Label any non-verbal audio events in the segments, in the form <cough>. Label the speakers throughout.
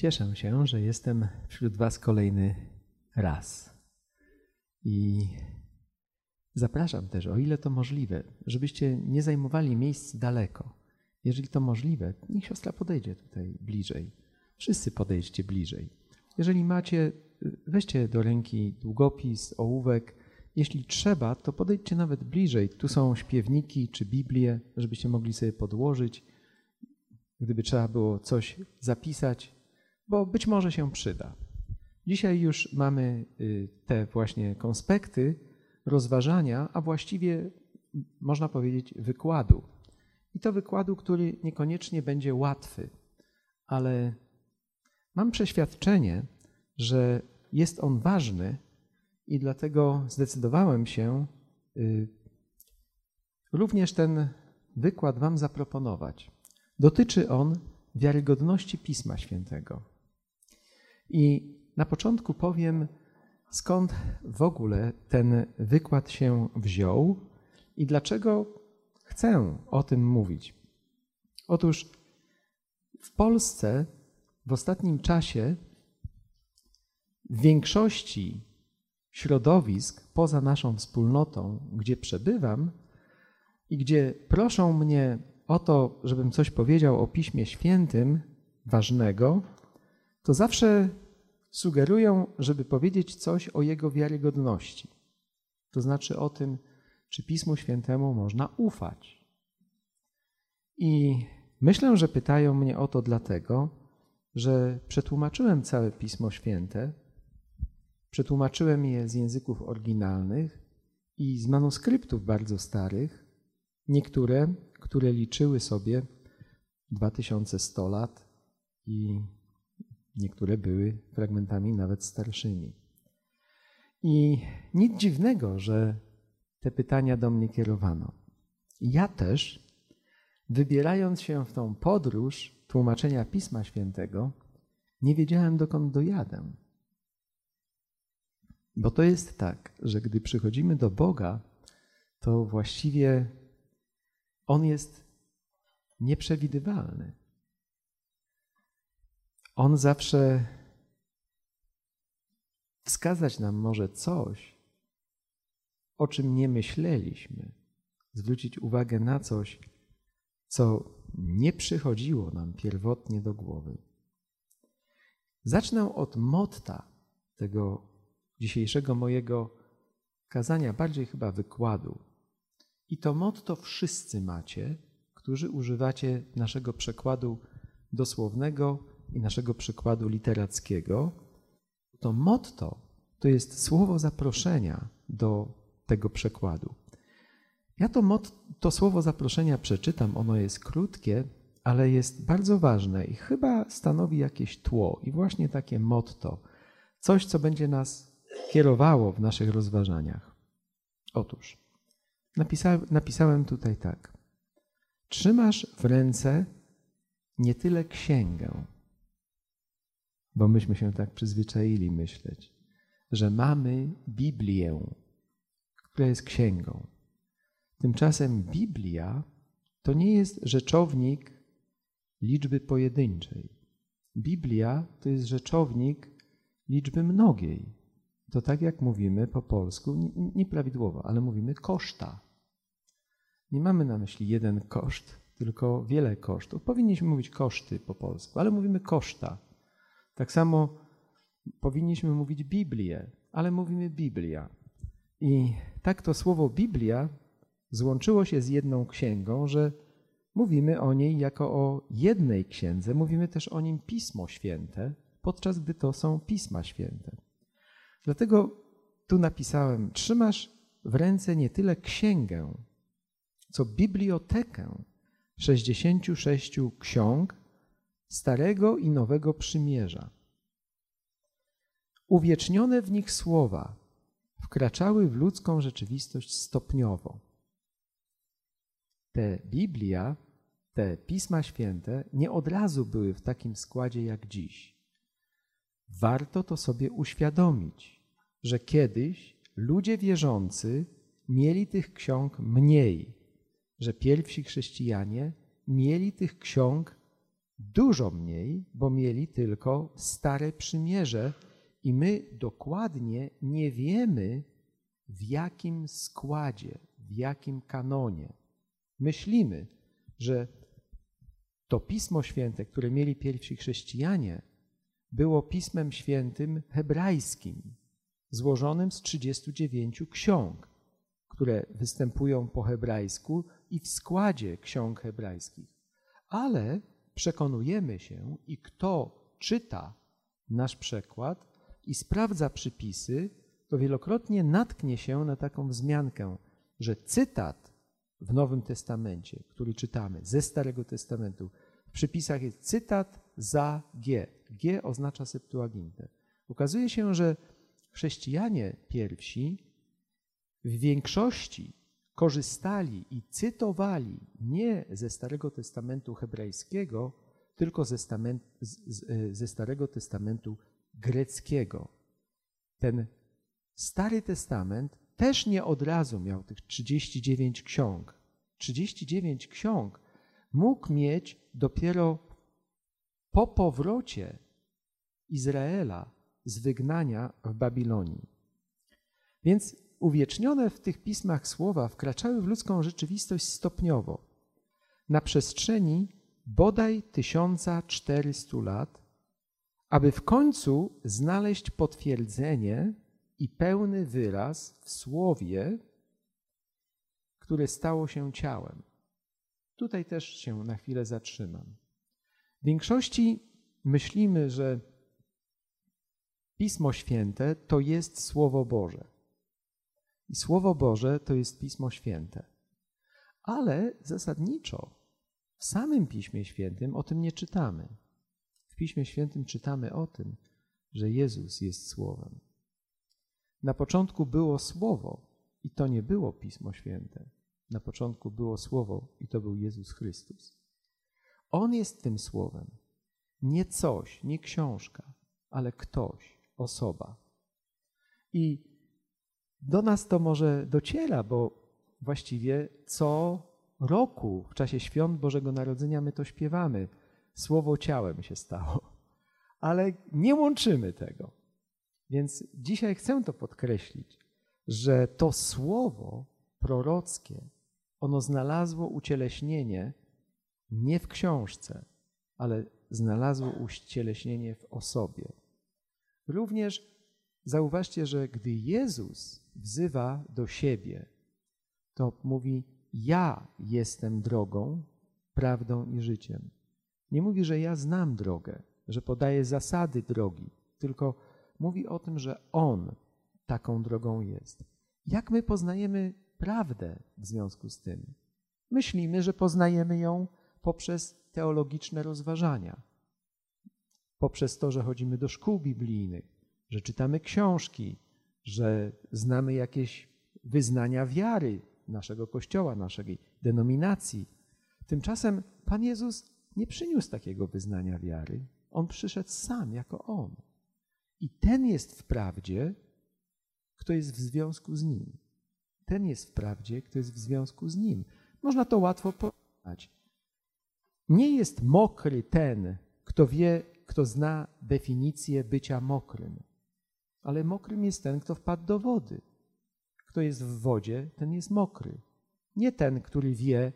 Speaker 1: Cieszę się, że jestem wśród Was kolejny raz. I zapraszam też, o ile to możliwe, żebyście nie zajmowali miejsc daleko. Jeżeli to możliwe, niech siostra podejdzie tutaj bliżej. Wszyscy podejdźcie bliżej. Jeżeli macie, weźcie do ręki długopis, ołówek. Jeśli trzeba, to podejdźcie nawet bliżej. Tu są śpiewniki czy Biblię, żebyście mogli sobie podłożyć. Gdyby trzeba było coś zapisać, bo być może się przyda. Dzisiaj już mamy y, te właśnie konspekty, rozważania, a właściwie można powiedzieć wykładu. I to wykładu, który niekoniecznie będzie łatwy, ale mam przeświadczenie, że jest on ważny i dlatego zdecydowałem się y, również ten wykład Wam zaproponować. Dotyczy on wiarygodności Pisma Świętego. I na początku powiem, skąd w ogóle ten wykład się wziął i dlaczego chcę o tym mówić. Otóż w Polsce w ostatnim czasie w większości środowisk poza naszą wspólnotą, gdzie przebywam i gdzie proszą mnie o to, żebym coś powiedział o Piśmie Świętym ważnego, to zawsze sugerują, żeby powiedzieć coś o jego wiarygodności. To znaczy o tym, czy Pismu Świętemu można ufać. I myślę, że pytają mnie o to dlatego, że przetłumaczyłem całe Pismo Święte, przetłumaczyłem je z języków oryginalnych i z manuskryptów bardzo starych, niektóre, które liczyły sobie 2100 lat i Niektóre były fragmentami nawet starszymi. I nic dziwnego, że te pytania do mnie kierowano. Ja też, wybierając się w tą podróż tłumaczenia Pisma Świętego, nie wiedziałem dokąd dojadę. Bo to jest tak, że gdy przychodzimy do Boga, to właściwie On jest nieprzewidywalny. On zawsze wskazać nam może coś, o czym nie myśleliśmy, zwrócić uwagę na coś, co nie przychodziło nam pierwotnie do głowy. Zacznę od motta tego dzisiejszego mojego kazania, bardziej chyba wykładu. I to motto wszyscy macie, którzy używacie naszego przekładu dosłownego i naszego przykładu literackiego, to motto to jest słowo zaproszenia do tego przekładu. Ja to, mot, to słowo zaproszenia przeczytam, ono jest krótkie, ale jest bardzo ważne i chyba stanowi jakieś tło i właśnie takie motto, coś, co będzie nas kierowało w naszych rozważaniach. Otóż, napisa, napisałem tutaj tak. Trzymasz w ręce nie tyle księgę, bo myśmy się tak przyzwyczaili myśleć, że mamy Biblię, która jest księgą. Tymczasem Biblia to nie jest rzeczownik liczby pojedynczej. Biblia to jest rzeczownik liczby mnogiej. To tak jak mówimy po polsku, nieprawidłowo, ale mówimy koszta. Nie mamy na myśli jeden koszt, tylko wiele kosztów. Powinniśmy mówić koszty po polsku, ale mówimy koszta. Tak samo powinniśmy mówić Biblię, ale mówimy Biblia. I tak to słowo Biblia złączyło się z jedną księgą, że mówimy o niej jako o jednej księdze, mówimy też o nim Pismo Święte, podczas gdy to są Pisma Święte. Dlatego tu napisałem: Trzymasz w ręce nie tyle księgę, co bibliotekę 66 ksiąg Starego i Nowego Przymierza. Uwiecznione w nich słowa wkraczały w ludzką rzeczywistość stopniowo. Te Biblia, te Pisma Święte nie od razu były w takim składzie jak dziś. Warto to sobie uświadomić, że kiedyś ludzie wierzący mieli tych ksiąg mniej, że pierwsi chrześcijanie mieli tych ksiąg Dużo mniej, bo mieli tylko stare przymierze i my dokładnie nie wiemy, w jakim składzie, w jakim kanonie. Myślimy, że to Pismo Święte, które mieli pierwsi chrześcijanie, było Pismem Świętym hebrajskim, złożonym z 39 ksiąg, które występują po hebrajsku i w składzie ksiąg hebrajskich. Ale przekonujemy się i kto czyta nasz przekład i sprawdza przypisy, to wielokrotnie natknie się na taką wzmiankę, że cytat w Nowym Testamencie, który czytamy ze Starego Testamentu, w przypisach jest cytat za G. G oznacza Septuagintę. Okazuje się, że chrześcijanie pierwsi w większości korzystali i cytowali nie ze Starego Testamentu hebrajskiego, tylko ze, ze Starego Testamentu greckiego. Ten Stary Testament też nie od razu miał tych 39 ksiąg. 39 ksiąg mógł mieć dopiero po powrocie Izraela z wygnania w Babilonii. Więc uwiecznione w tych pismach słowa wkraczały w ludzką rzeczywistość stopniowo. Na przestrzeni bodaj 1400 lat, aby w końcu znaleźć potwierdzenie i pełny wyraz w słowie, które stało się ciałem. Tutaj też się na chwilę zatrzymam. W większości myślimy, że Pismo Święte to jest Słowo Boże. I Słowo Boże to jest Pismo Święte. Ale zasadniczo w samym Piśmie Świętym o tym nie czytamy. W Piśmie Świętym czytamy o tym, że Jezus jest Słowem. Na początku było Słowo i to nie było Pismo Święte. Na początku było Słowo i to był Jezus Chrystus. On jest tym Słowem. Nie coś, nie książka, ale ktoś, osoba. I do nas to może dociera, bo właściwie co roku w czasie świąt Bożego Narodzenia my to śpiewamy. Słowo ciałem się stało. Ale nie łączymy tego. Więc dzisiaj chcę to podkreślić, że to słowo prorockie, ono znalazło ucieleśnienie nie w książce, ale znalazło ucieleśnienie w osobie. Również zauważcie, że gdy Jezus wzywa do siebie, to mówi: Ja jestem drogą, prawdą i życiem. Nie mówi, że ja znam drogę, że podaje zasady drogi, tylko mówi o tym, że On taką drogą jest. Jak my poznajemy prawdę w związku z tym? Myślimy, że poznajemy ją poprzez teologiczne rozważania, poprzez to, że chodzimy do szkół biblijnych, że czytamy książki, że znamy jakieś wyznania wiary naszego kościoła, naszej denominacji. Tymczasem Pan Jezus nie przyniósł takiego wyznania wiary. On przyszedł sam jako On. I ten jest wprawdzie, kto jest w związku z Nim. Ten jest wprawdzie, kto jest w związku z Nim. Można to łatwo poznać. Nie jest mokry ten, kto wie, kto zna definicję bycia mokrym. Ale mokrym jest ten, kto wpadł do wody. Kto jest w wodzie, ten jest mokry. Nie ten, który wie,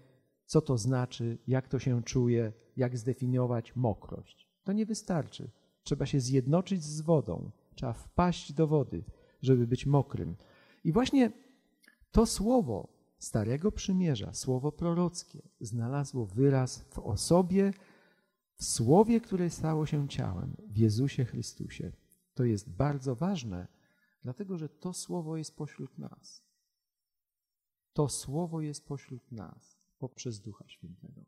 Speaker 1: co to znaczy, jak to się czuje, jak zdefiniować mokrość. To nie wystarczy. Trzeba się zjednoczyć z wodą, trzeba wpaść do wody, żeby być mokrym. I właśnie to słowo Starego Przymierza, słowo prorockie, znalazło wyraz w osobie, w słowie, które stało się ciałem, w Jezusie Chrystusie. To jest bardzo ważne, dlatego że to słowo jest pośród nas. To słowo jest pośród nas poprzez Ducha Świętego.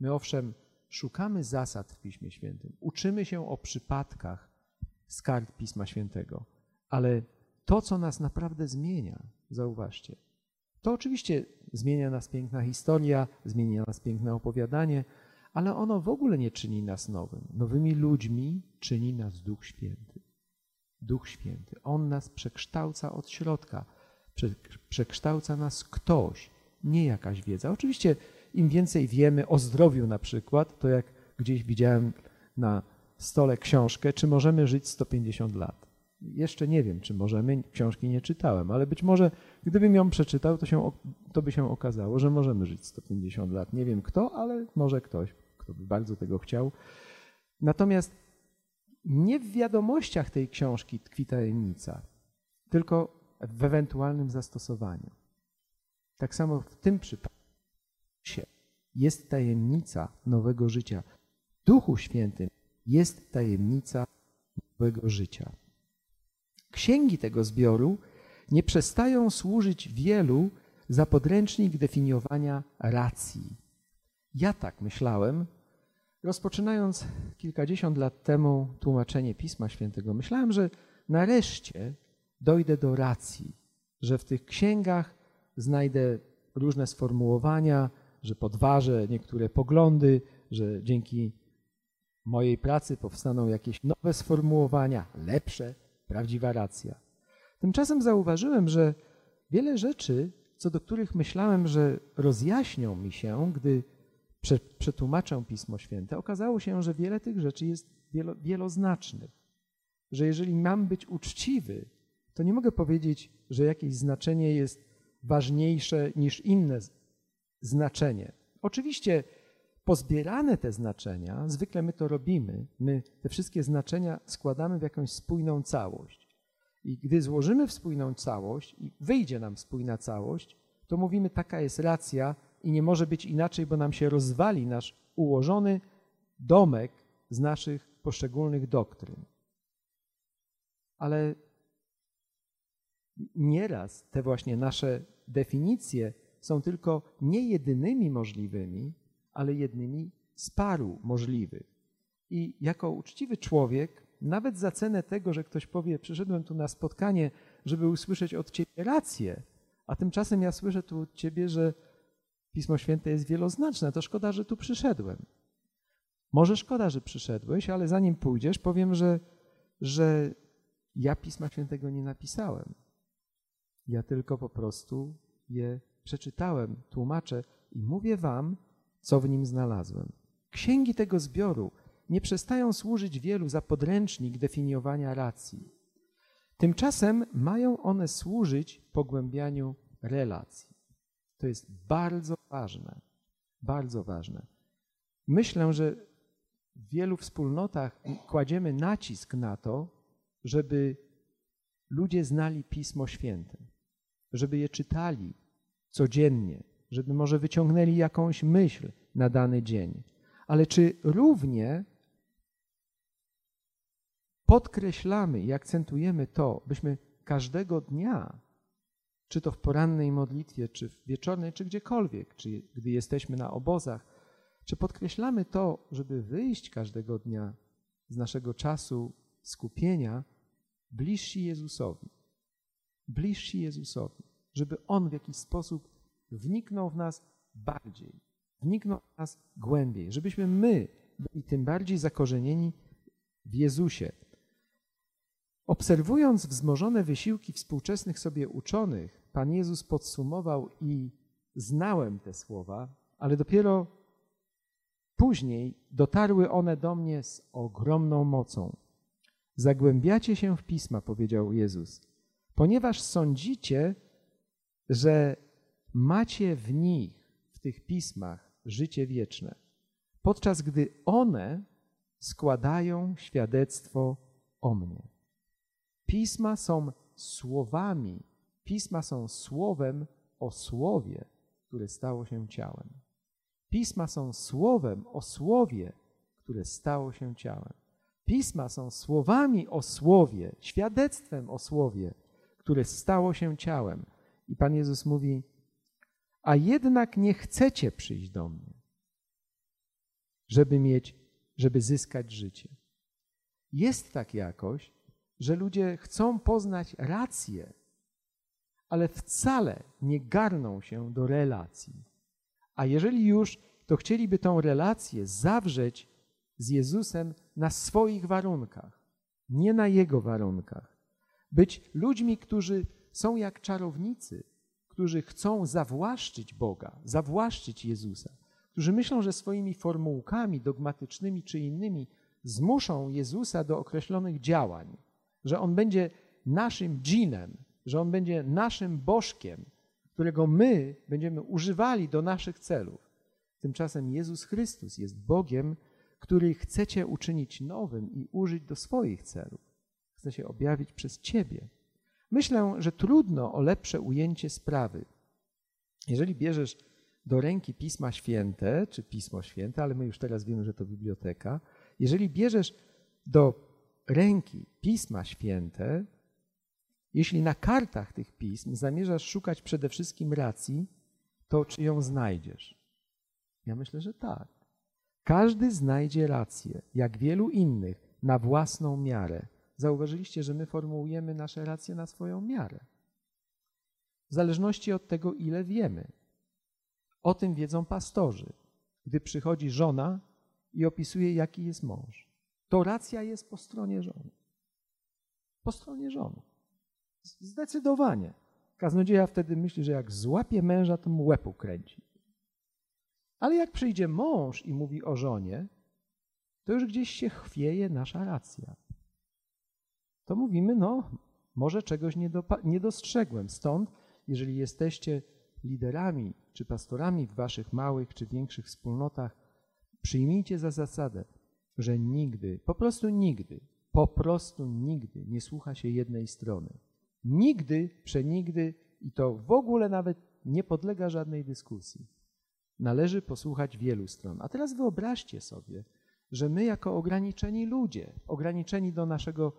Speaker 1: My owszem, szukamy zasad w Piśmie Świętym, uczymy się o przypadkach z kart Pisma Świętego, ale to, co nas naprawdę zmienia, zauważcie, to oczywiście zmienia nas piękna historia, zmienia nas piękne opowiadanie, ale ono w ogóle nie czyni nas nowym. Nowymi ludźmi czyni nas Duch Święty. Duch Święty. On nas przekształca od środka. Przekształca nas ktoś, nie jakaś wiedza. Oczywiście im więcej wiemy o zdrowiu na przykład, to jak gdzieś widziałem na stole książkę, czy możemy żyć 150 lat. Jeszcze nie wiem, czy możemy, książki nie czytałem, ale być może gdybym ją przeczytał, to, się, to by się okazało, że możemy żyć 150 lat. Nie wiem kto, ale może ktoś, kto by bardzo tego chciał. Natomiast nie w wiadomościach tej książki tkwi tajemnica, tylko w ewentualnym zastosowaniu. Tak samo w tym przypadku jest tajemnica nowego życia. W Duchu Świętym jest tajemnica nowego życia. Księgi tego zbioru nie przestają służyć wielu za podręcznik definiowania racji. Ja tak myślałem, rozpoczynając kilkadziesiąt lat temu tłumaczenie Pisma Świętego. Myślałem, że nareszcie dojdę do racji, że w tych księgach znajdę różne sformułowania, że podważę niektóre poglądy, że dzięki mojej pracy powstaną jakieś nowe sformułowania, lepsze, prawdziwa racja. Tymczasem zauważyłem, że wiele rzeczy, co do których myślałem, że rozjaśnią mi się, gdy przetłumaczę Pismo Święte, okazało się, że wiele tych rzeczy jest wielo, wieloznacznych. Że jeżeli mam być uczciwy, to nie mogę powiedzieć, że jakieś znaczenie jest ważniejsze niż inne znaczenie. Oczywiście pozbierane te znaczenia, zwykle my to robimy, my te wszystkie znaczenia składamy w jakąś spójną całość. I gdy złożymy w spójną całość i wyjdzie nam spójna całość, to mówimy, taka jest racja i nie może być inaczej, bo nam się rozwali nasz ułożony domek z naszych poszczególnych doktryn. Ale nieraz te właśnie nasze definicje są tylko nie jedynymi możliwymi, ale jednymi z paru możliwych. I jako uczciwy człowiek, nawet za cenę tego, że ktoś powie, przyszedłem tu na spotkanie, żeby usłyszeć od ciebie rację, a tymczasem ja słyszę tu od ciebie, że Pismo Święte jest wieloznaczne, to szkoda, że tu przyszedłem. Może szkoda, że przyszedłeś, ale zanim pójdziesz, powiem, że, że ja Pisma Świętego nie napisałem. Ja tylko po prostu je przeczytałem, tłumaczę i mówię wam, co w nim znalazłem. Księgi tego zbioru nie przestają służyć wielu za podręcznik definiowania racji. Tymczasem mają one służyć pogłębianiu relacji. To jest bardzo ważne, bardzo ważne. Myślę, że w wielu wspólnotach kładziemy nacisk na to, żeby ludzie znali Pismo Święte, żeby je czytali codziennie, żeby może wyciągnęli jakąś myśl na dany dzień. Ale czy równie podkreślamy i akcentujemy to, byśmy każdego dnia, czy to w porannej modlitwie, czy w wieczornej, czy gdziekolwiek, czy gdy jesteśmy na obozach, czy podkreślamy to, żeby wyjść każdego dnia z naszego czasu skupienia bliżsi Jezusowi, bliżsi Jezusowi, żeby On w jakiś sposób wniknął w nas bardziej, wniknął w nas głębiej, żebyśmy my byli tym bardziej zakorzenieni w Jezusie. Obserwując wzmożone wysiłki współczesnych sobie uczonych, Pan Jezus podsumował i znałem te słowa, ale dopiero później dotarły one do mnie z ogromną mocą. Zagłębiacie się w pisma, powiedział Jezus, ponieważ sądzicie, że macie w nich, w tych pismach, życie wieczne, podczas gdy one składają świadectwo o mnie. Pisma są słowami, pisma są słowem o słowie, które stało się ciałem. Pisma są słowem o słowie, które stało się ciałem. Pisma są słowami o słowie, świadectwem o słowie, które stało się ciałem. I Pan Jezus mówi: A jednak nie chcecie przyjść do mnie, żeby mieć, żeby zyskać życie. Jest tak jakoś, że ludzie chcą poznać rację, ale wcale nie garną się do relacji. A jeżeli już, to chcieliby tą relację zawrzeć z Jezusem na swoich warunkach, nie na Jego warunkach. Być ludźmi, którzy są jak czarownicy, którzy chcą zawłaszczyć Boga, zawłaszczyć Jezusa, którzy myślą, że swoimi formułkami dogmatycznymi czy innymi zmuszą Jezusa do określonych działań, że On będzie naszym dżinem, że On będzie naszym bożkiem, którego my będziemy używali do naszych celów. Tymczasem Jezus Chrystus jest Bogiem, który chcecie uczynić nowym i użyć do swoich celów. Chce się objawić przez Ciebie. Myślę, że trudno o lepsze ujęcie sprawy. Jeżeli bierzesz do ręki Pisma Święte, czy Pismo Święte, ale my już teraz wiemy, że to biblioteka, jeżeli bierzesz do ręki Pisma Święte, jeśli na kartach tych pism zamierzasz szukać przede wszystkim racji, to czy ją znajdziesz? Ja myślę, że tak. Każdy znajdzie rację, jak wielu innych, na własną miarę. Zauważyliście, że my formułujemy nasze racje na swoją miarę. W zależności od tego, ile wiemy. O tym wiedzą pastorzy. Gdy przychodzi żona i opisuje, jaki jest mąż, to racja jest po stronie żony. Po stronie żony. Zdecydowanie. Kaznodzieja wtedy myśli, że jak złapie męża, to mu łeb ukręci. Ale jak przyjdzie mąż i mówi o żonie, to już gdzieś się chwieje nasza racja. To mówimy, no, może czegoś nie, nie dostrzegłem. Stąd, jeżeli jesteście liderami czy pastorami w waszych małych czy większych wspólnotach, przyjmijcie za zasadę, że nigdy, po prostu nigdy, po prostu nigdy nie słucha się jednej strony. Nigdy, przenigdy i to w ogóle nawet nie podlega żadnej dyskusji. Należy posłuchać wielu stron. A teraz wyobraźcie sobie, że my jako ograniczeni ludzie, ograniczeni do naszego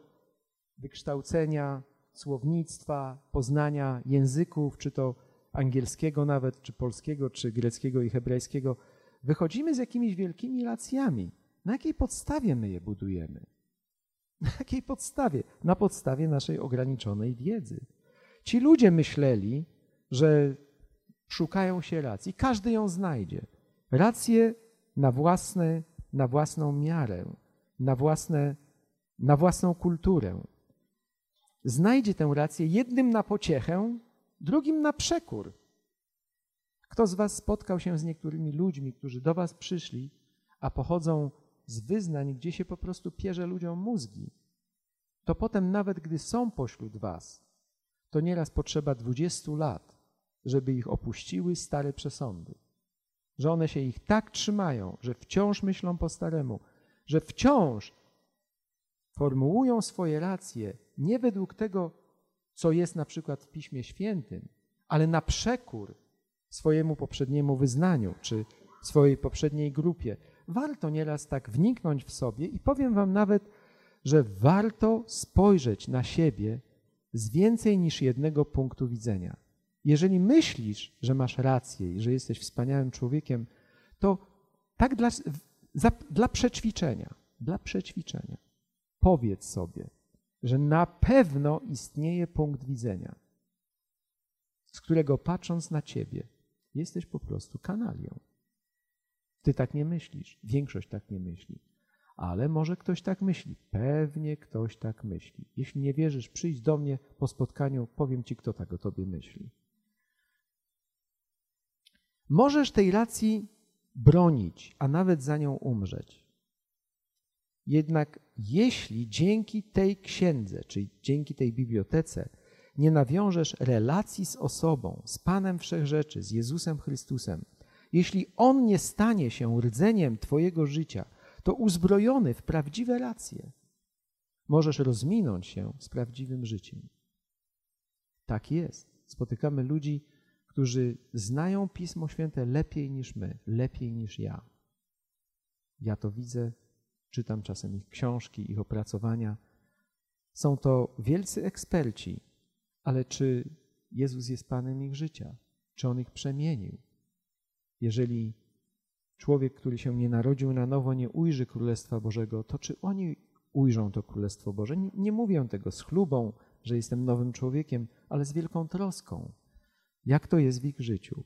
Speaker 1: wykształcenia, słownictwa, poznania języków, czy to angielskiego nawet, czy polskiego, czy greckiego i hebrajskiego, wychodzimy z jakimiś wielkimi racjami. Na jakiej podstawie my je budujemy? Na jakiej podstawie? Na podstawie naszej ograniczonej wiedzy. Ci ludzie myśleli, że szukają się racji. Każdy ją znajdzie. Rację na, własne, na własną miarę, na, własne, na własną kulturę. Znajdzie tę rację jednym na pociechę, drugim na przekór. Kto z Was spotkał się z niektórymi ludźmi, którzy do Was przyszli, a pochodzą z wyznań, gdzie się po prostu pierze ludziom mózgi, to potem nawet gdy są pośród Was, to nieraz potrzeba 20 lat, żeby ich opuściły stare przesądy. Że one się ich tak trzymają, że wciąż myślą po staremu, że wciąż formułują swoje racje nie według tego, co jest na przykład w Piśmie Świętym, ale na przekór swojemu poprzedniemu wyznaniu czy swojej poprzedniej grupie. Warto nieraz tak wniknąć w sobie i powiem Wam nawet, że warto spojrzeć na siebie z więcej niż jednego punktu widzenia. Jeżeli myślisz, że masz rację i że jesteś wspaniałym człowiekiem, to tak dla, za, dla przećwiczenia, dla przećwiczenia, powiedz sobie, że na pewno istnieje punkt widzenia, z którego patrząc na ciebie, jesteś po prostu kanalią. Ty tak nie myślisz, większość tak nie myśli. Ale może ktoś tak myśli. Pewnie ktoś tak myśli. Jeśli nie wierzysz, przyjdź do mnie po spotkaniu, powiem ci, kto tak o tobie myśli. Możesz tej racji bronić, a nawet za nią umrzeć. Jednak jeśli dzięki tej księdze, czyli dzięki tej bibliotece, nie nawiążesz relacji z osobą, z Panem Wszechrzeczy, z Jezusem Chrystusem, jeśli On nie stanie się rdzeniem Twojego życia, to uzbrojony w prawdziwe racje, możesz rozminąć się z prawdziwym życiem. Tak jest. Spotykamy ludzi, którzy znają Pismo Święte lepiej niż my, lepiej niż ja. Ja to widzę, czytam czasem ich książki, ich opracowania. Są to wielcy eksperci, ale czy Jezus jest Panem ich życia? Czy On ich przemienił? Jeżeli człowiek, który się nie narodził na nowo, nie ujrzy Królestwa Bożego, to czy oni ujrzą to Królestwo Boże? Nie, nie mówię tego z chlubą, że jestem nowym człowiekiem, ale z wielką troską. Jak to jest w ich życiu?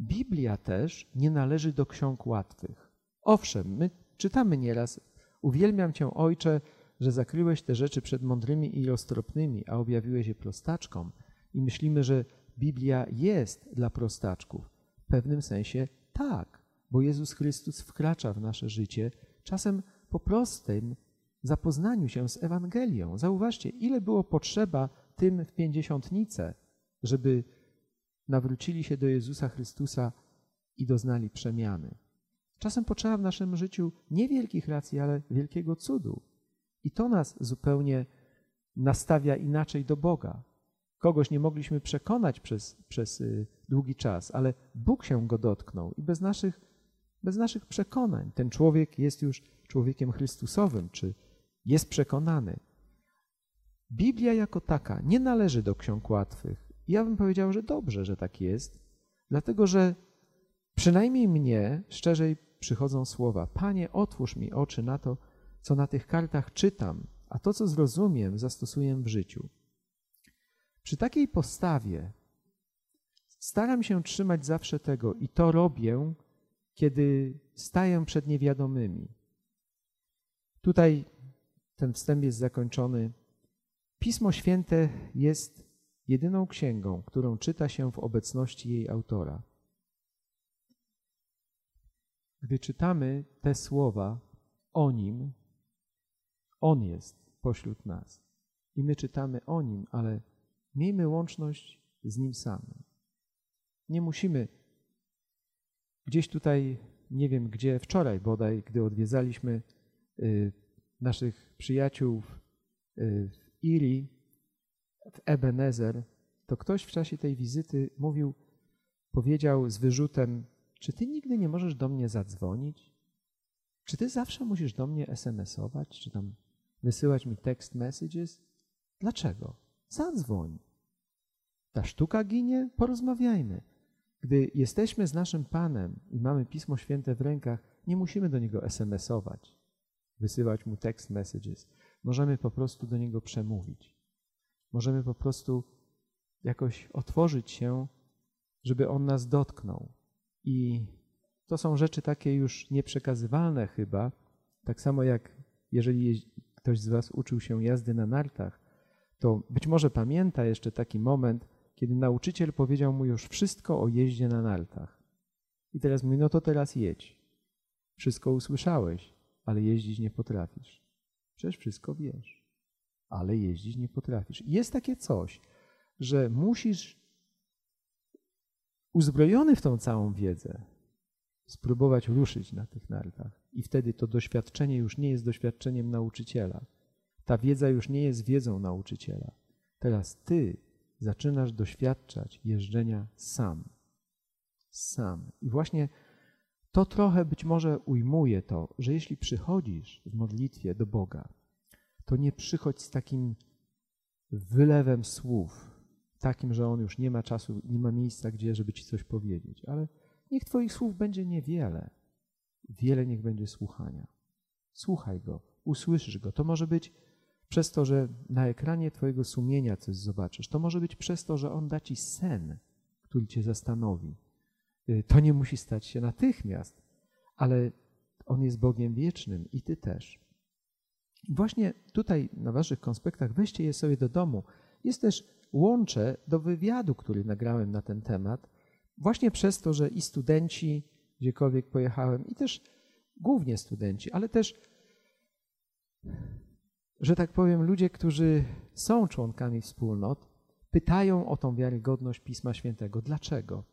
Speaker 1: Biblia też nie należy do ksiąg łatwych. Owszem, my czytamy nieraz, uwielbiam Cię, Ojcze, że zakryłeś te rzeczy przed mądrymi i roztropnymi, a objawiłeś je prostaczkom. I myślimy, że Biblia jest dla prostaczków. W pewnym sensie tak. bo Jezus Chrystus wkracza w nasze życie, czasem po prostym zapoznaniu się z Ewangelią. Zauważcie, ile było potrzeba tym w pięćdziesiątnicę, żeby nawrócili się do Jezusa Chrystusa i doznali przemiany. Czasem potrzeba w naszym życiu niewielkich racji, ale wielkiego cudu. I to nas zupełnie nastawia inaczej do Boga. Kogoś nie mogliśmy przekonać przez, przez y, długi czas, ale Bóg się go dotknął i bez naszych, bez naszych przekonań ten człowiek jest już człowiekiem Chrystusowym, czy jest przekonany. Biblia jako taka nie należy do ksiąg łatwych. Ja bym powiedział, że dobrze, że tak jest, dlatego że przynajmniej mnie szczerzej przychodzą słowa: Panie, otwórz mi oczy na to, co na tych kartach czytam, a to, co zrozumiem, zastosuję w życiu. Przy takiej postawie staram się trzymać zawsze tego i to robię, kiedy staję przed niewiadomymi. Tutaj ten wstęp jest zakończony. Pismo Święte jest jedyną księgą, którą czyta się w obecności jej autora. Gdy czytamy te słowa o nim, on jest pośród nas. I my czytamy o nim, ale miejmy łączność z nim samym. Nie musimy gdzieś tutaj, nie wiem gdzie, wczoraj bodaj, gdy odwiedzaliśmy y, naszych przyjaciół y, w Iri, w Ebenezer, to ktoś w czasie tej wizyty mówił, powiedział z wyrzutem, czy ty nigdy nie możesz do mnie zadzwonić? Czy ty zawsze musisz do mnie SMS-ować, czy tam wysyłać mi text messages? Dlaczego? Zadzwoń. Ta sztuka ginie? Porozmawiajmy. Gdy jesteśmy z naszym Panem i mamy Pismo Święte w rękach, nie musimy do Niego SMS-ować, wysyłać Mu text messages. Możemy po prostu do Niego przemówić. Możemy po prostu jakoś otworzyć się, żeby On nas dotknął. I to są rzeczy takie już nieprzekazywalne chyba, tak samo jak jeżeli ktoś z Was uczył się jazdy na nartach, to być może pamięta jeszcze taki moment, kiedy nauczyciel powiedział mu już wszystko o jeździe na nartach. I teraz mówi, no to teraz jedź. Wszystko usłyszałeś, ale jeździć nie potrafisz. Przecież wszystko wiesz, ale jeździć nie potrafisz. I jest takie coś, że musisz uzbrojony w tą całą wiedzę spróbować ruszyć na tych nartach. I wtedy to doświadczenie już nie jest doświadczeniem nauczyciela. Ta wiedza już nie jest wiedzą nauczyciela. Teraz ty zaczynasz doświadczać jeżdżenia sam. Sam. I właśnie to trochę być może ujmuje to, że jeśli przychodzisz w modlitwie do Boga, to nie przychodź z takim wylewem słów, takim, że On już nie ma czasu, nie ma miejsca, gdzie, żeby Ci coś powiedzieć, ale niech Twoich słów będzie niewiele. Wiele niech będzie słuchania. Słuchaj Go, usłyszysz Go. To może być przez to, że na ekranie Twojego sumienia coś zobaczysz. To może być przez to, że On da Ci sen, który Cię zastanowi. Y, to nie musi stać się natychmiast, ale On jest Bogiem wiecznym i Ty też. Właśnie tutaj na Waszych konspektach weźcie je sobie do domu. Jest też łącze do wywiadu, który nagrałem na ten temat, właśnie przez to, że i studenci, gdziekolwiek pojechałem, i też głównie studenci, ale też że tak powiem, ludzie, którzy są członkami wspólnot, pytają o tą wiarygodność Pisma Świętego. Dlaczego?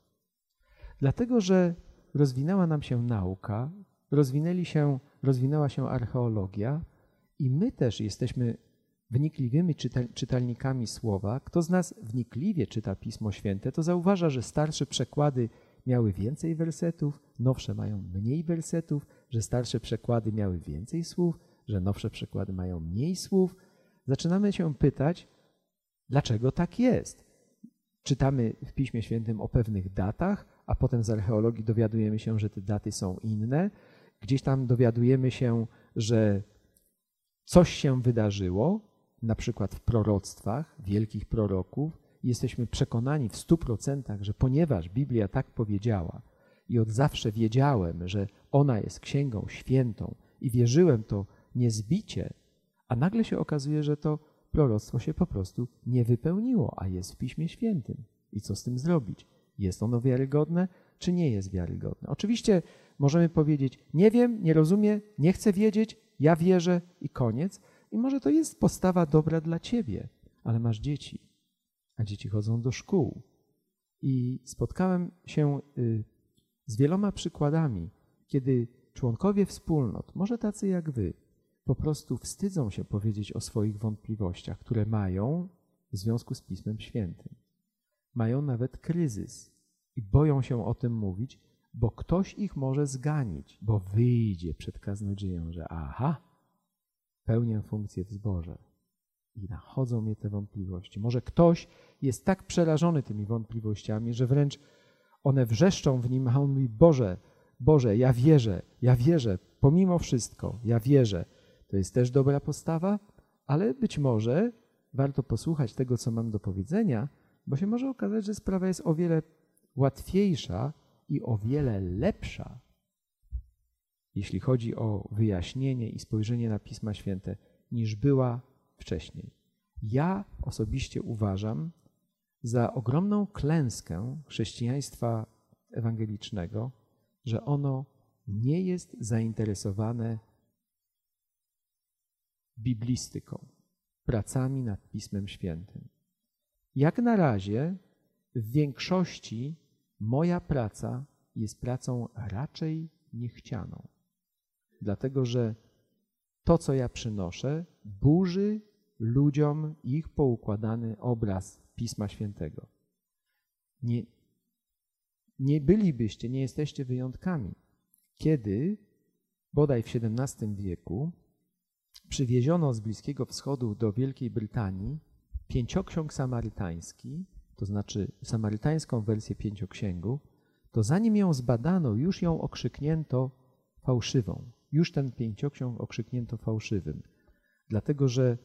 Speaker 1: Dlatego, że rozwinęła nam się nauka, rozwinęli się, rozwinęła się archeologia i my też jesteśmy wnikliwymi czytelnikami słowa. Kto z nas wnikliwie czyta Pismo Święte, to zauważa, że starsze przekłady miały więcej wersetów, nowsze mają mniej wersetów, że starsze przekłady miały więcej słów, że nowsze przekłady mają mniej słów, zaczynamy się pytać, dlaczego tak jest. Czytamy w Piśmie Świętym o pewnych datach, a potem z archeologii dowiadujemy się, że te daty są inne. Gdzieś tam dowiadujemy się, że coś się wydarzyło, na przykład w proroctwach wielkich proroków. Jesteśmy przekonani w stu procentach, że ponieważ Biblia tak powiedziała i od zawsze wiedziałem, że ona jest księgą świętą i wierzyłem to niezbicie, a nagle się okazuje, że to proroctwo się po prostu nie wypełniło, a jest w Piśmie Świętym. I co z tym zrobić? Jest ono wiarygodne? czy nie jest wiarygodne. Oczywiście możemy powiedzieć: Nie wiem, nie rozumiem, nie chcę wiedzieć, ja wierzę i koniec. I może to jest postawa dobra dla ciebie, ale masz dzieci, a dzieci chodzą do szkół. I spotkałem się y, z wieloma przykładami, kiedy członkowie wspólnot, może tacy jak wy, po prostu wstydzą się powiedzieć o swoich wątpliwościach, które mają w związku z Pismem Świętym. Mają nawet kryzys i boją się o tym mówić, bo ktoś ich może zganić, bo wyjdzie przed kaznodzieją, że aha, pełnię funkcję w zborze. I nachodzą mnie te wątpliwości. Może ktoś jest tak przerażony tymi wątpliwościami, że wręcz one wrzeszczą w nim, a on mówi: Boże, Boże, ja wierzę, ja wierzę, pomimo wszystko, ja wierzę. To jest też dobra postawa, ale być może warto posłuchać tego, co mam do powiedzenia, bo się może okazać, że sprawa jest o wiele łatwiejsza i o wiele lepsza, jeśli chodzi o wyjaśnienie i spojrzenie na Pisma Święte, niż była wcześniej. Ja osobiście uważam za ogromną klęskę chrześcijaństwa ewangelicznego, że ono nie jest zainteresowane biblistyką, pracami nad Pismem Świętym. Jak na razie w większości moja praca jest pracą raczej niechcianą, dlatego że to, co ja przynoszę, burzy ludziom ich poukładany obraz Pisma Świętego. Nie, nie bylibyście, nie jesteście wyjątkami. Kiedy, bodaj w XVII wieku, przywieziono z Bliskiego Wschodu do Wielkiej Brytanii pięcioksiąg samarytański, to znaczy samarytańską wersję pięcioksięgu, to zanim ją zbadano, już ją okrzyknięto fałszywą. Już ten pięcioksiąg okrzyknięto fałszywym. Dlatego, że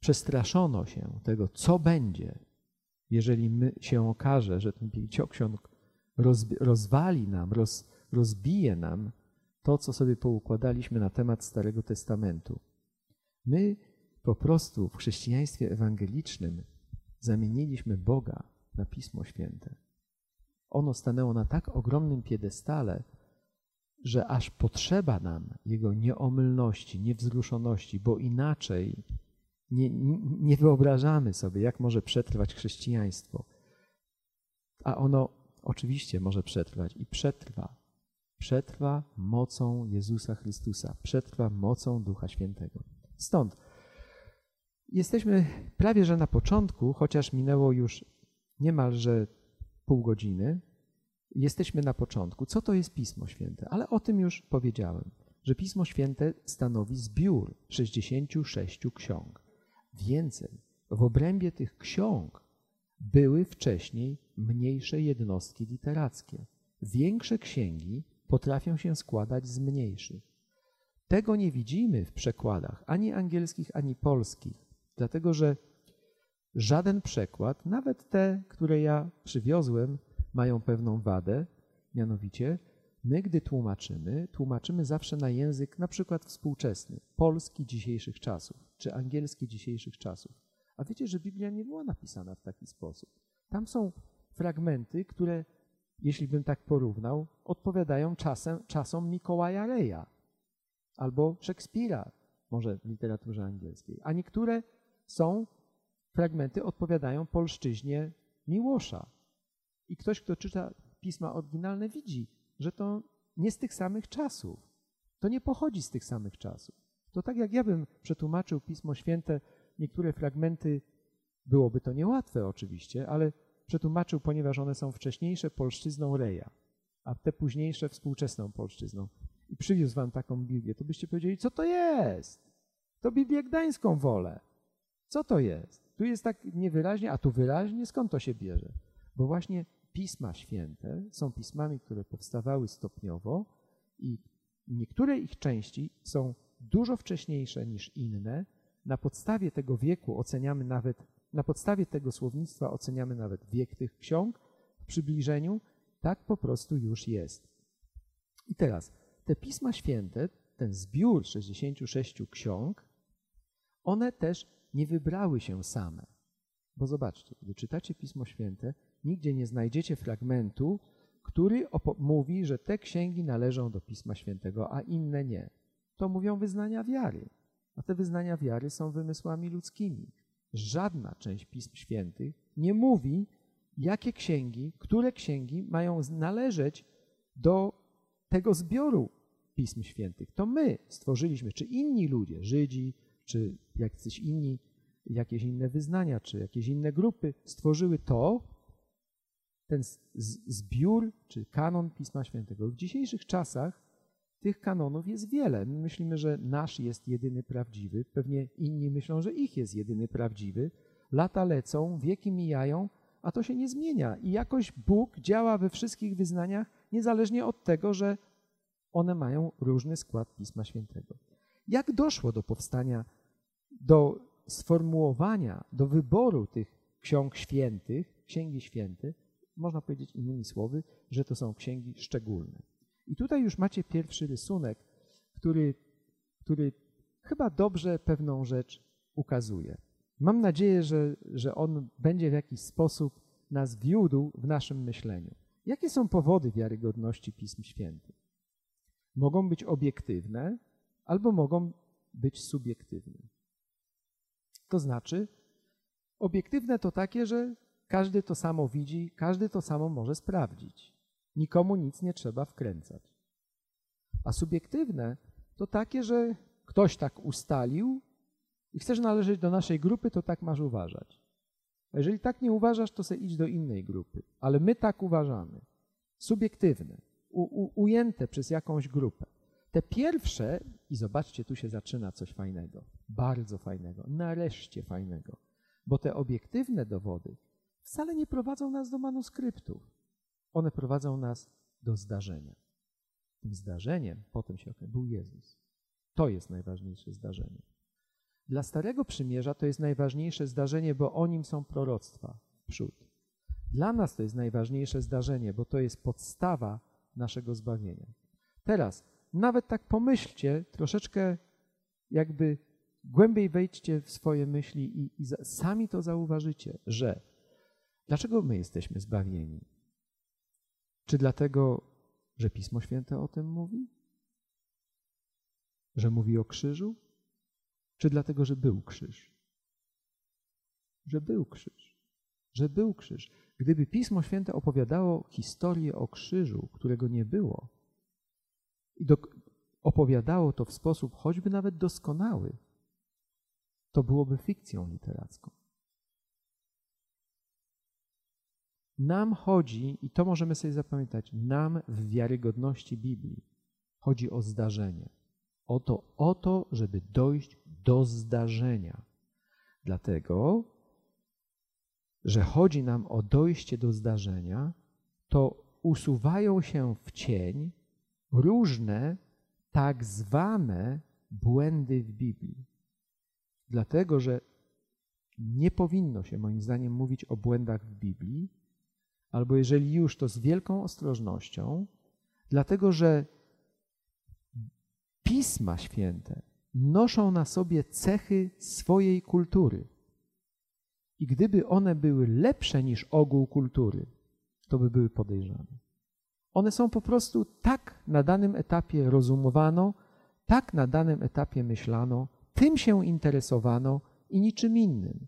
Speaker 1: przestraszono się tego, co będzie, jeżeli my się okaże, że ten pięcioksiąg rozwali nam, roz, rozbije nam to, co sobie poukładaliśmy na temat Starego Testamentu. My po prostu w chrześcijaństwie ewangelicznym zamieniliśmy Boga na Pismo Święte. Ono stanęło na tak ogromnym piedestale, że aż potrzeba nam Jego nieomylności, niewzruszoności, bo inaczej nie, nie wyobrażamy sobie, jak może przetrwać chrześcijaństwo. A ono oczywiście może przetrwać i przetrwa. Przetrwa mocą Jezusa Chrystusa, przetrwa mocą Ducha Świętego. Stąd jesteśmy prawie że na początku, chociaż minęło już niemalże pół godziny. Jesteśmy na początku. Co to jest Pismo Święte? Ale o tym już powiedziałem, że Pismo Święte stanowi zbiór 66 ksiąg. Więcej, w obrębie tych ksiąg były wcześniej mniejsze jednostki literackie. Większe księgi potrafią się składać z mniejszych. Tego nie widzimy w przekładach ani angielskich, ani polskich, dlatego że żaden przekład, nawet te, które ja przywiozłem, mają pewną wadę, mianowicie my, gdy tłumaczymy, tłumaczymy zawsze na język na przykład współczesny, polski dzisiejszych czasów, czy angielski dzisiejszych czasów. A wiecie, że Biblia nie była napisana w taki sposób. Tam są fragmenty, które, jeśli bym tak porównał, odpowiadają czasem, czasom Mikołaja Reja albo Szekspira, może w literaturze angielskiej. A niektóre są, fragmenty odpowiadają polszczyźnie Miłosza. I ktoś, kto czyta pisma oryginalne, widzi, że to nie z tych samych czasów. To nie pochodzi z tych samych czasów. To tak jak ja bym przetłumaczył Pismo Święte, niektóre fragmenty, byłoby to niełatwe oczywiście, ale przetłumaczył, ponieważ one są wcześniejsze polszczyzną Reja, a te późniejsze współczesną polszczyzną. I przywiózł wam taką Biblię, to byście powiedzieli, co to jest? To Biblię Gdańską wolę. Co to jest? Tu jest tak niewyraźnie, a tu wyraźnie, skąd to się bierze? Bo właśnie Pisma Święte są pismami, które powstawały stopniowo i niektóre ich części są dużo wcześniejsze niż inne. Na podstawie tego wieku oceniamy nawet, na podstawie tego słownictwa oceniamy nawet wiek tych ksiąg w przybliżeniu. Tak po prostu już jest. I teraz te Pisma Święte, ten zbiór 66 ksiąg, one też nie wybrały się same. Bo zobaczcie, gdy czytacie Pismo Święte, nigdzie nie znajdziecie fragmentu, który mówi, że te księgi należą do Pisma Świętego, a inne nie. To mówią wyznania wiary, a te wyznania wiary są wymysłami ludzkimi. Żadna część Pism Świętych nie mówi, jakie księgi, które księgi mają należeć do tego zbioru Pism Świętych. To my stworzyliśmy, czy inni ludzie, Żydzi, czy jacyś inni, jakieś inne wyznania, czy jakieś inne grupy stworzyły to, ten zbiór, czy kanon Pisma Świętego. W dzisiejszych czasach tych kanonów jest wiele. My myślimy, że nasz jest jedyny prawdziwy, pewnie inni myślą, że ich jest jedyny prawdziwy. Lata lecą, wieki mijają, a to się nie zmienia. I jakoś Bóg działa we wszystkich wyznaniach, niezależnie od tego, że one mają różny skład Pisma Świętego. Jak doszło do powstania, do sformułowania, do wyboru tych ksiąg świętych, księgi święte, można powiedzieć innymi słowy, że to są księgi szczególne. I tutaj już macie pierwszy rysunek, który, który chyba dobrze pewną rzecz ukazuje. Mam nadzieję, że, że on będzie w jakiś sposób nas wiódł w naszym myśleniu. Jakie są powody wiarygodności Pism Świętych? Mogą być obiektywne albo mogą być subiektywne. To znaczy, obiektywne to takie, że każdy to samo widzi, każdy to samo może sprawdzić. Nikomu nic nie trzeba wkręcać. A subiektywne to takie, że ktoś tak ustalił i chcesz należeć do naszej grupy, to tak masz uważać. A jeżeli tak nie uważasz, to se idź do innej grupy. Ale my tak uważamy. Subiektywne, ujęte przez jakąś grupę. Te pierwsze, i zobaczcie, tu się zaczyna coś fajnego, bardzo fajnego, nareszcie fajnego, bo te obiektywne dowody wcale nie prowadzą nas do manuskryptów. One prowadzą nas do zdarzenia. Tym zdarzeniem, potem się okaże, był Jezus. To jest najważniejsze zdarzenie. Dla Starego Przymierza to jest najważniejsze zdarzenie, bo o nim są proroctwa przód. Dla nas to jest najważniejsze zdarzenie, bo to jest podstawa naszego zbawienia. Teraz, nawet tak pomyślcie, troszeczkę jakby głębiej wejdźcie w swoje myśli i, i sami to zauważycie, że dlaczego my jesteśmy zbawieni? Czy dlatego, że Pismo Święte o tym mówi? Że mówi o krzyżu? Czy dlatego, że był krzyż? Że był krzyż. Że był krzyż. Gdyby Pismo Święte opowiadało historię o krzyżu, którego nie było, i do, opowiadało to w sposób choćby nawet doskonały, to byłoby fikcją literacką. Nam chodzi, i to możemy sobie zapamiętać, nam w wiarygodności Biblii chodzi o zdarzenie. O to, o to, żeby dojść do zdarzenia. Dlatego, że chodzi nam o dojście do zdarzenia, to usuwają się w cień różne tak zwane błędy w Biblii. Dlatego, że nie powinno się moim zdaniem mówić o błędach w Biblii, albo jeżeli już, to z wielką ostrożnością, dlatego że Pisma Święte noszą na sobie cechy swojej kultury. I gdyby one były lepsze niż ogół kultury, to by były podejrzane. One są po prostu tak na danym etapie rozumowano, tak na danym etapie myślano, tym się interesowano i niczym innym.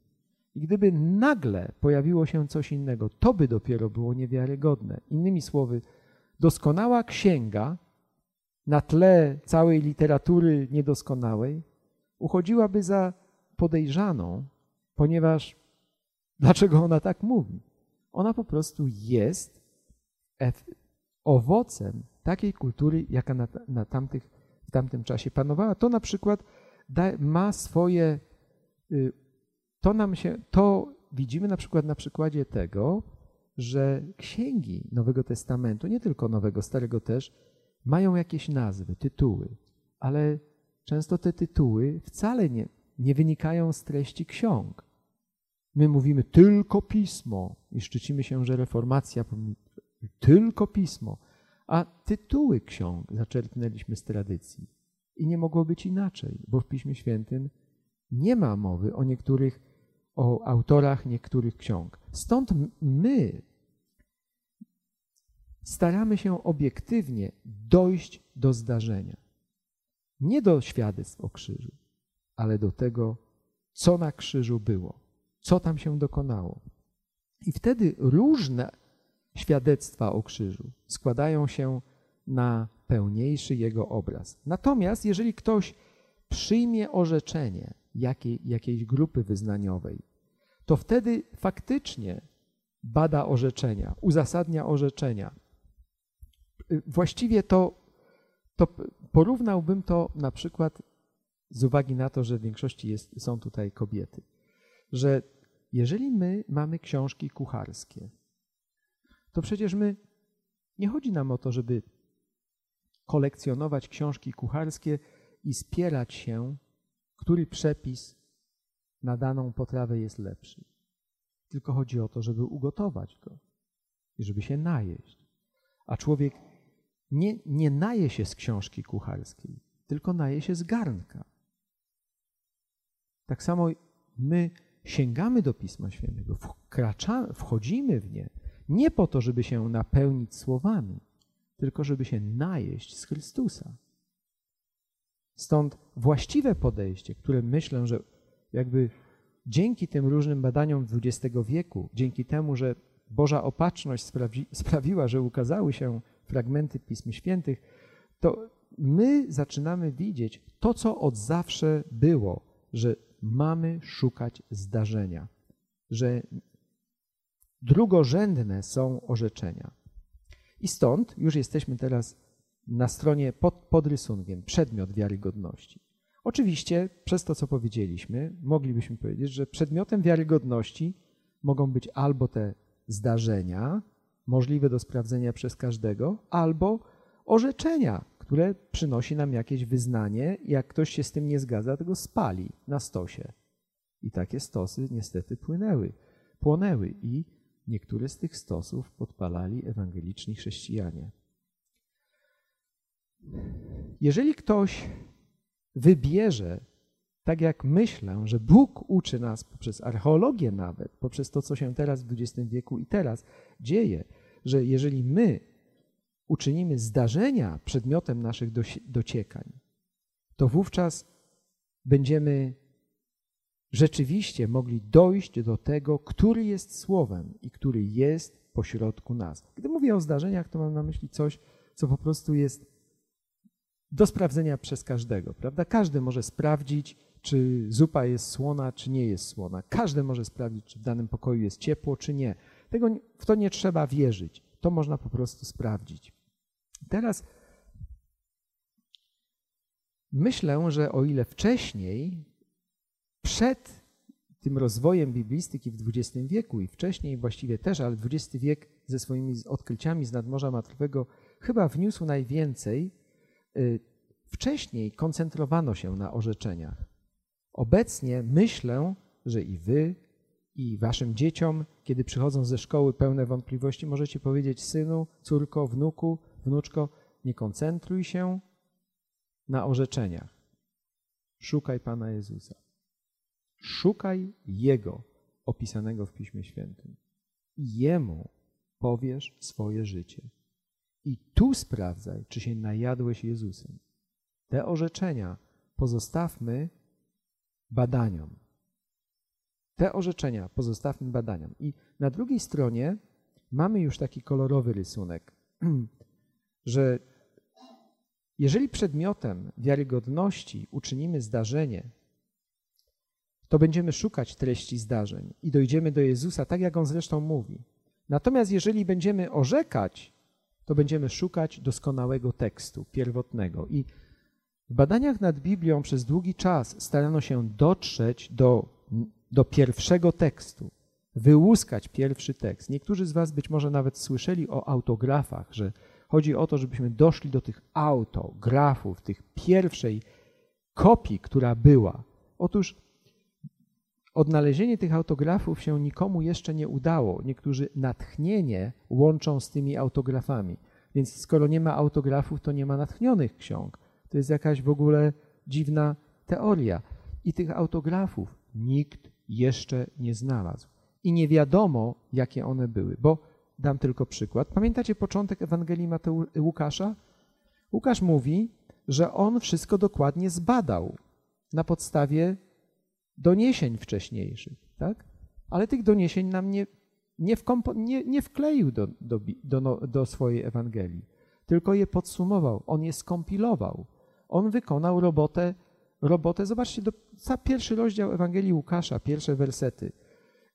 Speaker 1: I gdyby nagle pojawiło się coś innego, to by dopiero było niewiarygodne. Innymi słowy, doskonała księga na tle całej literatury niedoskonałej uchodziłaby za podejrzaną, ponieważ dlaczego ona tak mówi? Ona po prostu jest owocem takiej kultury, jaka na, na tamtych, w tamtym czasie panowała. To na przykład da, ma swoje y, to nam się, to widzimy na przykład na przykładzie tego, że księgi Nowego Testamentu, nie tylko Nowego, Starego też, mają jakieś nazwy, tytuły, ale często te tytuły wcale nie, nie wynikają z treści ksiąg. My mówimy tylko pismo i szczycimy się, że reformacja tylko pismo, a tytuły ksiąg zaczerpnęliśmy z tradycji. I nie mogło być inaczej, bo w Piśmie Świętym nie ma mowy o niektórych o autorach niektórych ksiąg. Stąd my staramy się obiektywnie dojść do zdarzenia. Nie do świadectw o krzyżu, ale do tego, co na krzyżu było, co tam się dokonało. I wtedy różne świadectwa o krzyżu składają się na pełniejszy jego obraz. Natomiast jeżeli ktoś przyjmie orzeczenie jakiej, jakiejś grupy wyznaniowej, to wtedy faktycznie bada orzeczenia, uzasadnia orzeczenia. Właściwie to, to porównałbym to na przykład z uwagi na to, że w większości jest, są tutaj kobiety, że jeżeli my mamy książki kucharskie, to przecież my nie chodzi nam o to, żeby kolekcjonować książki kucharskie i spierać się, który przepis na daną potrawę jest lepszy. Tylko chodzi o to, żeby ugotować go i żeby się najeść. A człowiek nie, nie naje się z książki kucharskiej, tylko naje się z garnka. Tak samo my sięgamy do Pisma Świętego, wchodzimy w nie nie po to, żeby się napełnić słowami, tylko żeby się najeść z Chrystusa. Stąd właściwe podejście, które myślę, że jakby dzięki tym różnym badaniom XX wieku, dzięki temu, że Boża opatrzność sprawi, sprawiła, że ukazały się fragmenty Pism Świętych, to my zaczynamy widzieć to, co od zawsze było, że mamy szukać zdarzenia, że drugorzędne są orzeczenia. I stąd już jesteśmy teraz na stronie pod, pod rysunkiem, przedmiot wiarygodności. Oczywiście, przez to, co powiedzieliśmy, moglibyśmy powiedzieć, że przedmiotem wiarygodności mogą być albo te zdarzenia, możliwe do sprawdzenia przez każdego, albo orzeczenia, które przynosi nam jakieś wyznanie. Jak ktoś się z tym nie zgadza, to go spali na stosie. I takie stosy niestety płynęły, płonęły i niektóre z tych stosów podpalali ewangeliczni chrześcijanie. Jeżeli ktoś wybierze, tak jak myślę, że Bóg uczy nas poprzez archeologię nawet, poprzez to, co się teraz w XX wieku i teraz dzieje, że jeżeli my uczynimy zdarzenia przedmiotem naszych dociekań, to wówczas będziemy rzeczywiście mogli dojść do tego, który jest słowem i który jest pośrodku nas. Gdy mówię o zdarzeniach, to mam na myśli coś, co po prostu jest do sprawdzenia przez każdego, prawda? Każdy może sprawdzić, czy zupa jest słona, czy nie jest słona. Każdy może sprawdzić, czy w danym pokoju jest ciepło, czy nie. Tego, w to nie trzeba wierzyć. To można po prostu sprawdzić. Teraz myślę, że o ile wcześniej przed tym rozwojem biblistyki w XX wieku i wcześniej właściwie też, ale XX wiek ze swoimi odkryciami z nadmorza martwego chyba wniósł najwięcej. Y, wcześniej koncentrowano się na orzeczeniach. Obecnie myślę, że i wy, i waszym dzieciom, kiedy przychodzą ze szkoły pełne wątpliwości, możecie powiedzieć: synu, córko, wnuku, wnuczko, nie koncentruj się na orzeczeniach. Szukaj Pana Jezusa. Szukaj Jego opisanego w Piśmie Świętym i Jemu powiesz swoje życie. I tu sprawdzaj, czy się najadłeś Jezusem. Te orzeczenia pozostawmy badaniom. Te orzeczenia pozostawmy badaniom. I na drugiej stronie mamy już taki kolorowy rysunek, <clears throat> że jeżeli przedmiotem wiarygodności uczynimy zdarzenie, to będziemy szukać treści zdarzeń i dojdziemy do Jezusa, tak jak on zresztą mówi. Natomiast jeżeli będziemy orzekać, to będziemy szukać doskonałego tekstu, pierwotnego. I w badaniach nad Biblią przez długi czas starano się dotrzeć do, do pierwszego tekstu, wyłuskać pierwszy tekst. Niektórzy z Was być może nawet słyszeli o autografach, że chodzi o to, żebyśmy doszli do tych autografów, tych pierwszej kopii, która była. Otóż Odnalezienie tych autografów się nikomu jeszcze nie udało. Niektórzy natchnienie łączą z tymi autografami. Więc skoro nie ma autografów, to nie ma natchnionych ksiąg. To jest jakaś w ogóle dziwna teoria. I tych autografów nikt jeszcze nie znalazł. I nie wiadomo, jakie one były, bo dam tylko przykład. Pamiętacie początek Ewangelii Mateu Łukasza? Łukasz mówi, że on wszystko dokładnie zbadał na podstawie doniesień wcześniejszych, tak? Ale tych doniesień nam nie, nie, nie, nie wkleił do, do, do, no, do swojej Ewangelii, tylko je podsumował, on je skompilował. On wykonał robotę, robotę zobaczcie, do, pierwszy rozdział Ewangelii Łukasza, pierwsze wersety,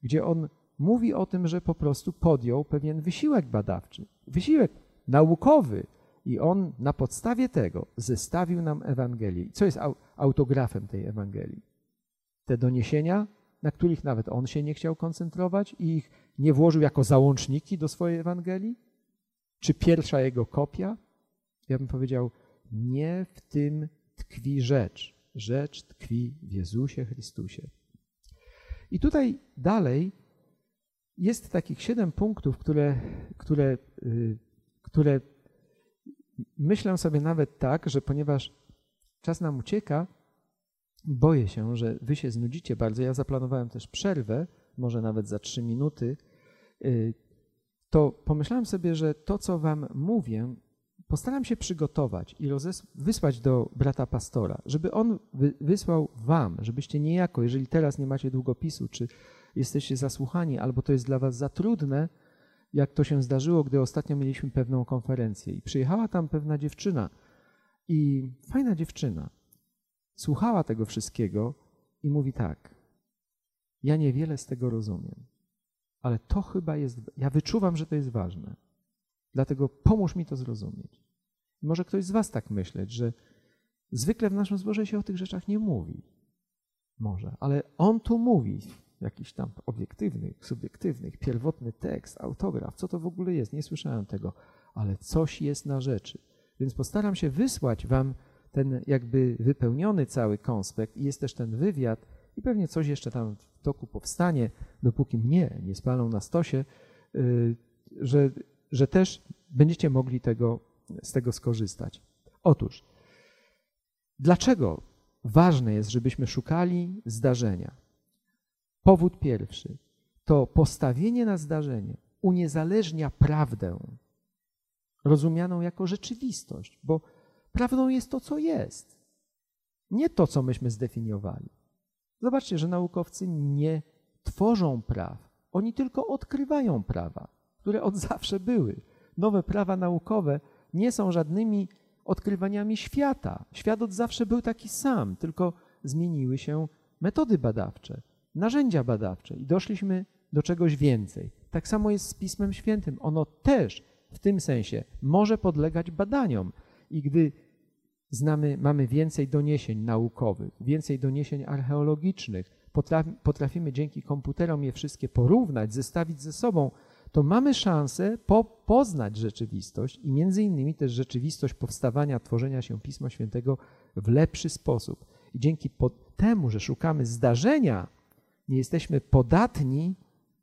Speaker 1: gdzie on mówi o tym, że po prostu podjął pewien wysiłek badawczy, wysiłek naukowy i on na podstawie tego zestawił nam Ewangelię. Co jest autografem tej Ewangelii? Te doniesienia, na których nawet on się nie chciał koncentrować i ich nie włożył jako załączniki do swojej Ewangelii? Czy pierwsza jego kopia? Ja bym powiedział, nie w tym tkwi rzecz. Rzecz tkwi w Jezusie Chrystusie. I tutaj dalej jest takich siedem punktów, które, które, y, które myślę sobie nawet tak, że ponieważ czas nam ucieka, boję się, że wy się znudzicie bardzo. Ja zaplanowałem też przerwę, może nawet za trzy minuty. Y, to pomyślałem sobie, że to, co wam mówię, postaram się przygotować i wysłać do brata pastora, żeby on wysłał wam, żebyście niejako, jeżeli teraz nie macie długopisu, czy jesteście zasłuchani, albo to jest dla was za trudne, jak to się zdarzyło, gdy ostatnio mieliśmy pewną konferencję. I przyjechała tam pewna dziewczyna. I fajna dziewczyna. Słuchała tego wszystkiego i mówi tak, ja niewiele z tego rozumiem, ale to chyba jest, ja wyczuwam, że to jest ważne, dlatego pomóż mi to zrozumieć. może ktoś z was tak myśleć, że zwykle w naszym zborze się o tych rzeczach nie mówi. Może, ale on tu mówi jakiś tam obiektywnych, subiektywnych, pierwotny tekst, autograf, co to w ogóle jest, nie słyszałem tego, ale coś jest na rzeczy. Więc postaram się wysłać wam ten jakby wypełniony cały konspekt i jest też ten wywiad i pewnie coś jeszcze tam w toku powstanie, dopóki mnie nie spalą na stosie, y, że, że też będziecie mogli tego, z tego skorzystać. Otóż, dlaczego ważne jest, żebyśmy szukali zdarzenia? Powód pierwszy to postawienie na zdarzenie uniezależnia prawdę, rozumianą jako rzeczywistość, bo prawdą jest to, co jest, nie to, co myśmy zdefiniowali. Zobaczcie, że naukowcy nie tworzą praw, oni tylko odkrywają prawa, które od zawsze były. Nowe prawa naukowe nie są żadnymi odkrywaniami świata. Świat od zawsze był taki sam, tylko zmieniły się metody badawcze narzędzia badawcze i doszliśmy do czegoś więcej. Tak samo jest z Pismem Świętym. Ono też w tym sensie może podlegać badaniom. I gdy znamy, mamy więcej doniesień naukowych, więcej doniesień archeologicznych, potrafimy dzięki komputerom je wszystkie porównać, zestawić ze sobą, to mamy szansę po, poznać rzeczywistość i między innymi też rzeczywistość powstawania, tworzenia się Pisma Świętego w lepszy sposób. I dzięki temu, że szukamy zdarzenia, nie jesteśmy podatni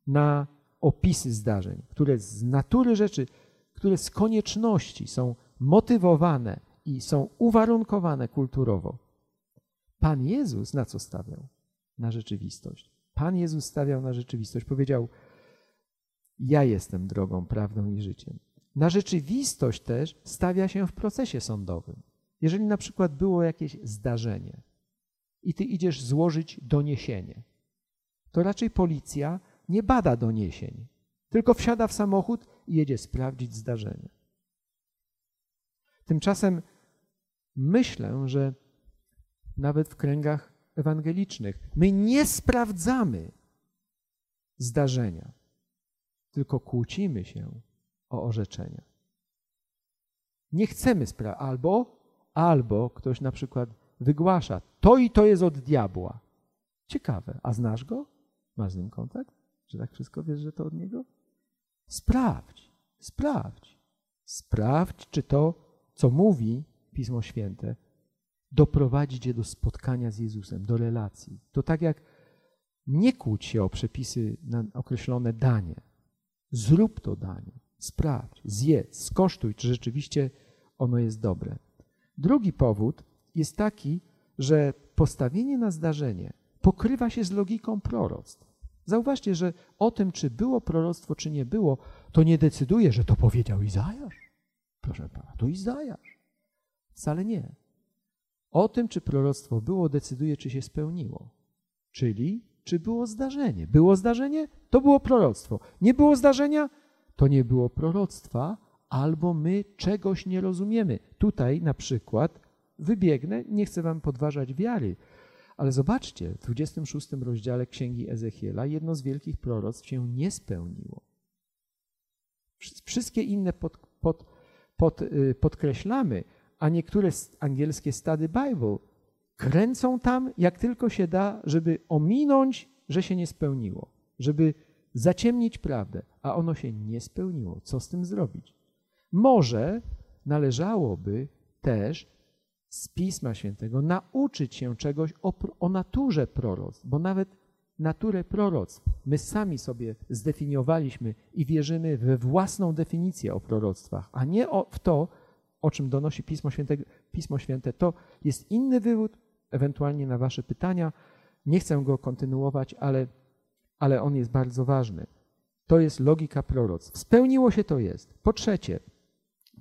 Speaker 1: na opisy zdarzeń, które z natury rzeczy, które z konieczności są motywowane i są uwarunkowane kulturowo. Pan Jezus na co stawiał? Na rzeczywistość. Pan Jezus stawiał na rzeczywistość. Powiedział: Ja jestem drogą, prawdą i życiem. Na rzeczywistość też stawia się w procesie sądowym. Jeżeli na przykład było jakieś zdarzenie i ty idziesz złożyć doniesienie, to raczej policja nie bada doniesień, tylko wsiada w samochód i jedzie sprawdzić zdarzenie. Tymczasem myślę, że nawet w kręgach ewangelicznych my nie sprawdzamy zdarzenia, tylko kłócimy się o orzeczenia. Nie chcemy sprawdzić, albo, albo ktoś na przykład wygłasza, to i to jest od diabła. Ciekawe, a znasz go? Masz z nim kontakt? Że tak wszystko wiesz, że to od niego? Sprawdź, sprawdź. Sprawdź, czy to, co mówi Pismo Święte, doprowadzi cię do spotkania z Jezusem, do relacji. To tak jak nie kłóć się o przepisy na określone danie. Zrób to danie, sprawdź, zjedz, skosztuj, czy rzeczywiście ono jest dobre. Drugi powód jest taki, że postawienie na zdarzenie pokrywa się z logiką proroctw. Zauważcie, że o tym, czy było proroctwo, czy nie było, to nie decyduje, że to powiedział Izajasz. Proszę pana, to Izajasz. Wcale nie. O tym, czy proroctwo było, decyduje, czy się spełniło. Czyli, czy było zdarzenie. Było zdarzenie, to było proroctwo. Nie było zdarzenia, to nie było proroctwa, albo my czegoś nie rozumiemy. Tutaj na przykład wybiegnę, nie chcę wam podważać wiary, ale zobaczcie, w 26 rozdziale Księgi Ezechiela jedno z wielkich proroctw się nie spełniło. Wszystkie inne pod, pod, pod, y, podkreślamy, a niektóre angielskie stady Bible kręcą tam, jak tylko się da, żeby ominąć, że się nie spełniło, żeby zaciemnić prawdę, a ono się nie spełniło. Co z tym zrobić? Może należałoby też z Pisma Świętego nauczyć się czegoś o, o naturze proroctw, bo nawet naturę proroctw my sami sobie zdefiniowaliśmy i wierzymy we własną definicję o proroctwach, a nie o, w to, o czym donosi Pismo Święte. Pismo Święte to jest inny wywód, ewentualnie na Wasze pytania. Nie chcę go kontynuować, ale, ale on jest bardzo ważny. To jest logika proroctw. Spełniło się to jest. Po trzecie,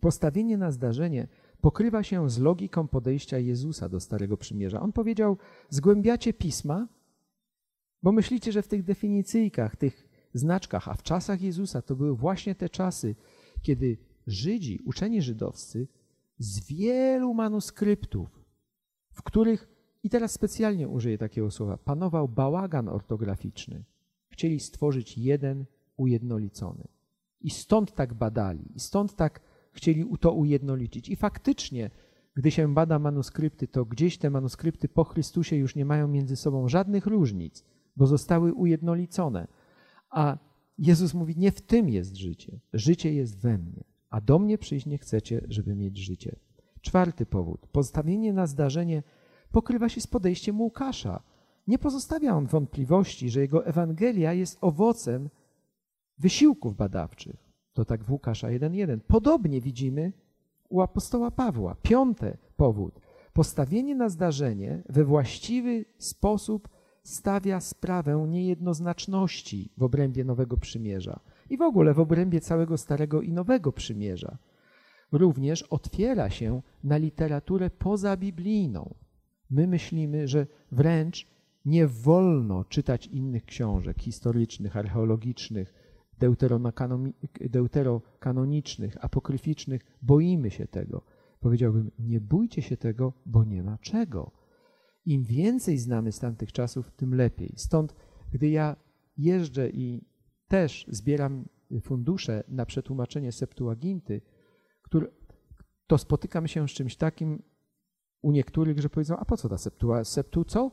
Speaker 1: postawienie na zdarzenie pokrywa się z logiką podejścia Jezusa do Starego Przymierza. On powiedział: Zgłębiacie pisma, bo myślicie, że w tych definicyjkach, tych znaczkach, a w czasach Jezusa to były właśnie te czasy, kiedy Żydzi, uczeni żydowscy, z wielu manuskryptów, w których, i teraz specjalnie użyję takiego słowa, panował bałagan ortograficzny, chcieli stworzyć jeden ujednolicony. I stąd tak badali, i stąd tak chcieli to ujednolicić. I faktycznie, gdy się bada manuskrypty, to gdzieś te manuskrypty po Chrystusie już nie mają między sobą żadnych różnic, bo zostały ujednolicone. A Jezus mówi: Nie w tym jest życie. Życie jest we mnie, a do mnie przyjść nie chcecie, żeby mieć życie. Czwarty powód. Postawienie na zdarzenie pokrywa się z podejściem Łukasza. Nie pozostawia on wątpliwości, że jego Ewangelia jest owocem wysiłków badawczych. To tak w Łukasza 1.1. Podobnie widzimy u apostoła Pawła. Piąty powód. Postawienie na zdarzenie we właściwy sposób stawia sprawę niejednoznaczności w obrębie Nowego Przymierza i w ogóle w obrębie całego Starego i Nowego Przymierza. Również otwiera się na literaturę pozabiblijną. My myślimy, że wręcz nie wolno czytać innych książek historycznych, archeologicznych, deuterokanonicznych, apokryficznych, boimy się tego. Powiedziałbym, nie bójcie się tego, bo nie ma czego. Im więcej znamy z tamtych czasów, tym lepiej. Stąd, gdy ja jeżdżę i też zbieram fundusze na przetłumaczenie Septuaginty, który, to spotykam się z czymś takim u niektórych, że powiedzą, a po co ta? Septu co?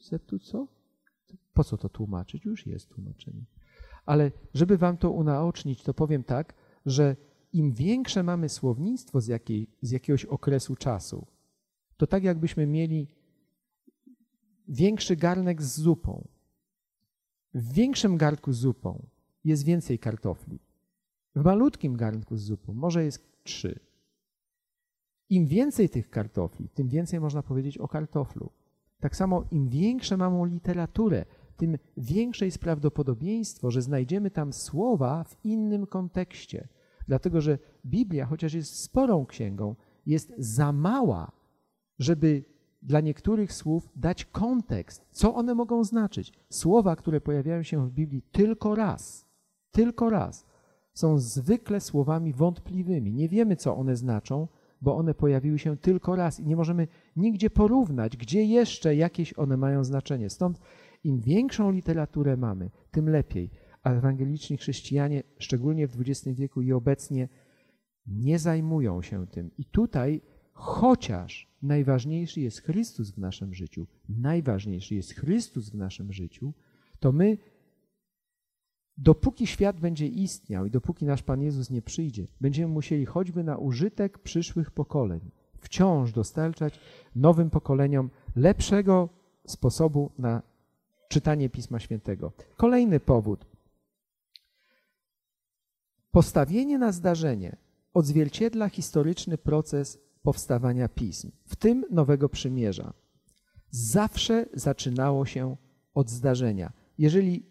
Speaker 1: Septu co? Po co to tłumaczyć? Już jest tłumaczenie. Ale żeby wam to unaocznić, to powiem tak, że im większe mamy słownictwo z, jakiej, z jakiegoś okresu czasu, to tak jakbyśmy mieli większy garnek z zupą. W większym garnku z zupą jest więcej kartofli. W malutkim garnku z zupą może jest trzy. Im więcej tych kartofli, tym więcej można powiedzieć o kartoflu. Tak samo im większe mamy literaturę, tym większe jest prawdopodobieństwo, że znajdziemy tam słowa w innym kontekście. Dlatego, że Biblia, chociaż jest sporą księgą, jest za mała, żeby dla niektórych słów dać kontekst, co one mogą znaczyć. Słowa, które pojawiają się w Biblii tylko raz, tylko raz, są zwykle słowami wątpliwymi. Nie wiemy, co one znaczą, bo one pojawiły się tylko raz i nie możemy nigdzie porównać, gdzie jeszcze jakieś one mają znaczenie. Stąd im większą literaturę mamy, tym lepiej. A ewangeliczni chrześcijanie, szczególnie w XX wieku i obecnie, nie zajmują się tym. I tutaj, chociaż najważniejszy jest Chrystus w naszym życiu, najważniejszy jest Chrystus w naszym życiu, to my, dopóki świat będzie istniał i dopóki nasz Pan Jezus nie przyjdzie, będziemy musieli choćby na użytek przyszłych pokoleń wciąż dostarczać nowym pokoleniom lepszego sposobu na czytanie Pisma Świętego. Kolejny powód. Postawienie na zdarzenie odzwierciedla historyczny proces powstawania pism, w tym Nowego Przymierza. Zawsze zaczynało się od zdarzenia. Jeżeli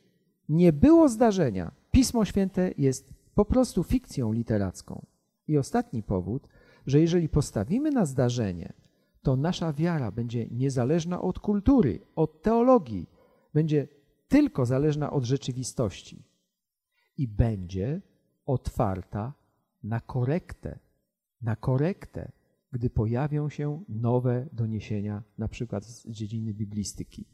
Speaker 1: nie było zdarzenia, Pismo Święte jest po prostu fikcją literacką. I ostatni powód, że jeżeli postawimy na zdarzenie, to nasza wiara będzie niezależna od kultury, od teologii, będzie tylko zależna od rzeczywistości i będzie otwarta na korektę, na korektę, gdy pojawią się nowe doniesienia, na przykład z dziedziny biblistyki.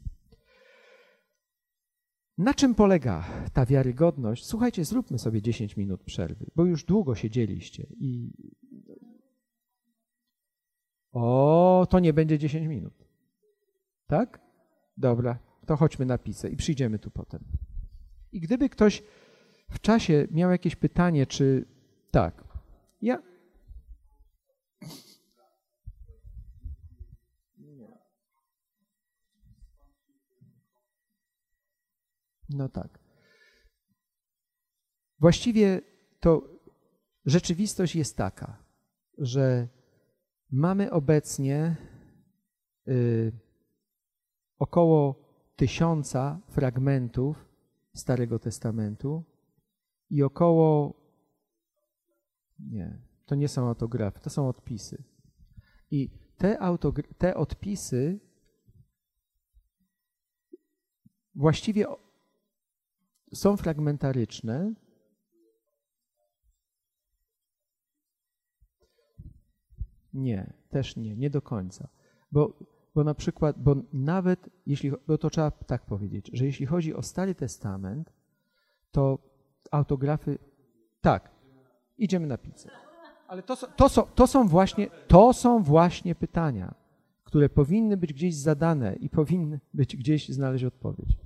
Speaker 1: Na czym polega ta wiarygodność? Słuchajcie, zróbmy sobie 10 minut przerwy, bo już długo siedzieliście i. O, to nie będzie 10 minut. Tak? Dobra, to chodźmy na pizzę i przyjdziemy tu potem. I gdyby ktoś w czasie miał jakieś pytanie, czy tak, ja. No tak. Właściwie to rzeczywistość jest taka, że mamy obecnie y, około tysiąca fragmentów Starego Testamentu i około. Nie, to nie są autografy, to są odpisy. I te, te odpisy właściwie są fragmentaryczne. Nie, też nie, nie do końca. Bo, bo na przykład, bo nawet jeśli, bo to trzeba tak powiedzieć, że jeśli chodzi o Stary Testament, to autografy, tak, idziemy na pizzę. Ale to, to, są, to, są właśnie, to są właśnie pytania, które powinny być gdzieś zadane i powinny być gdzieś znaleźć odpowiedź.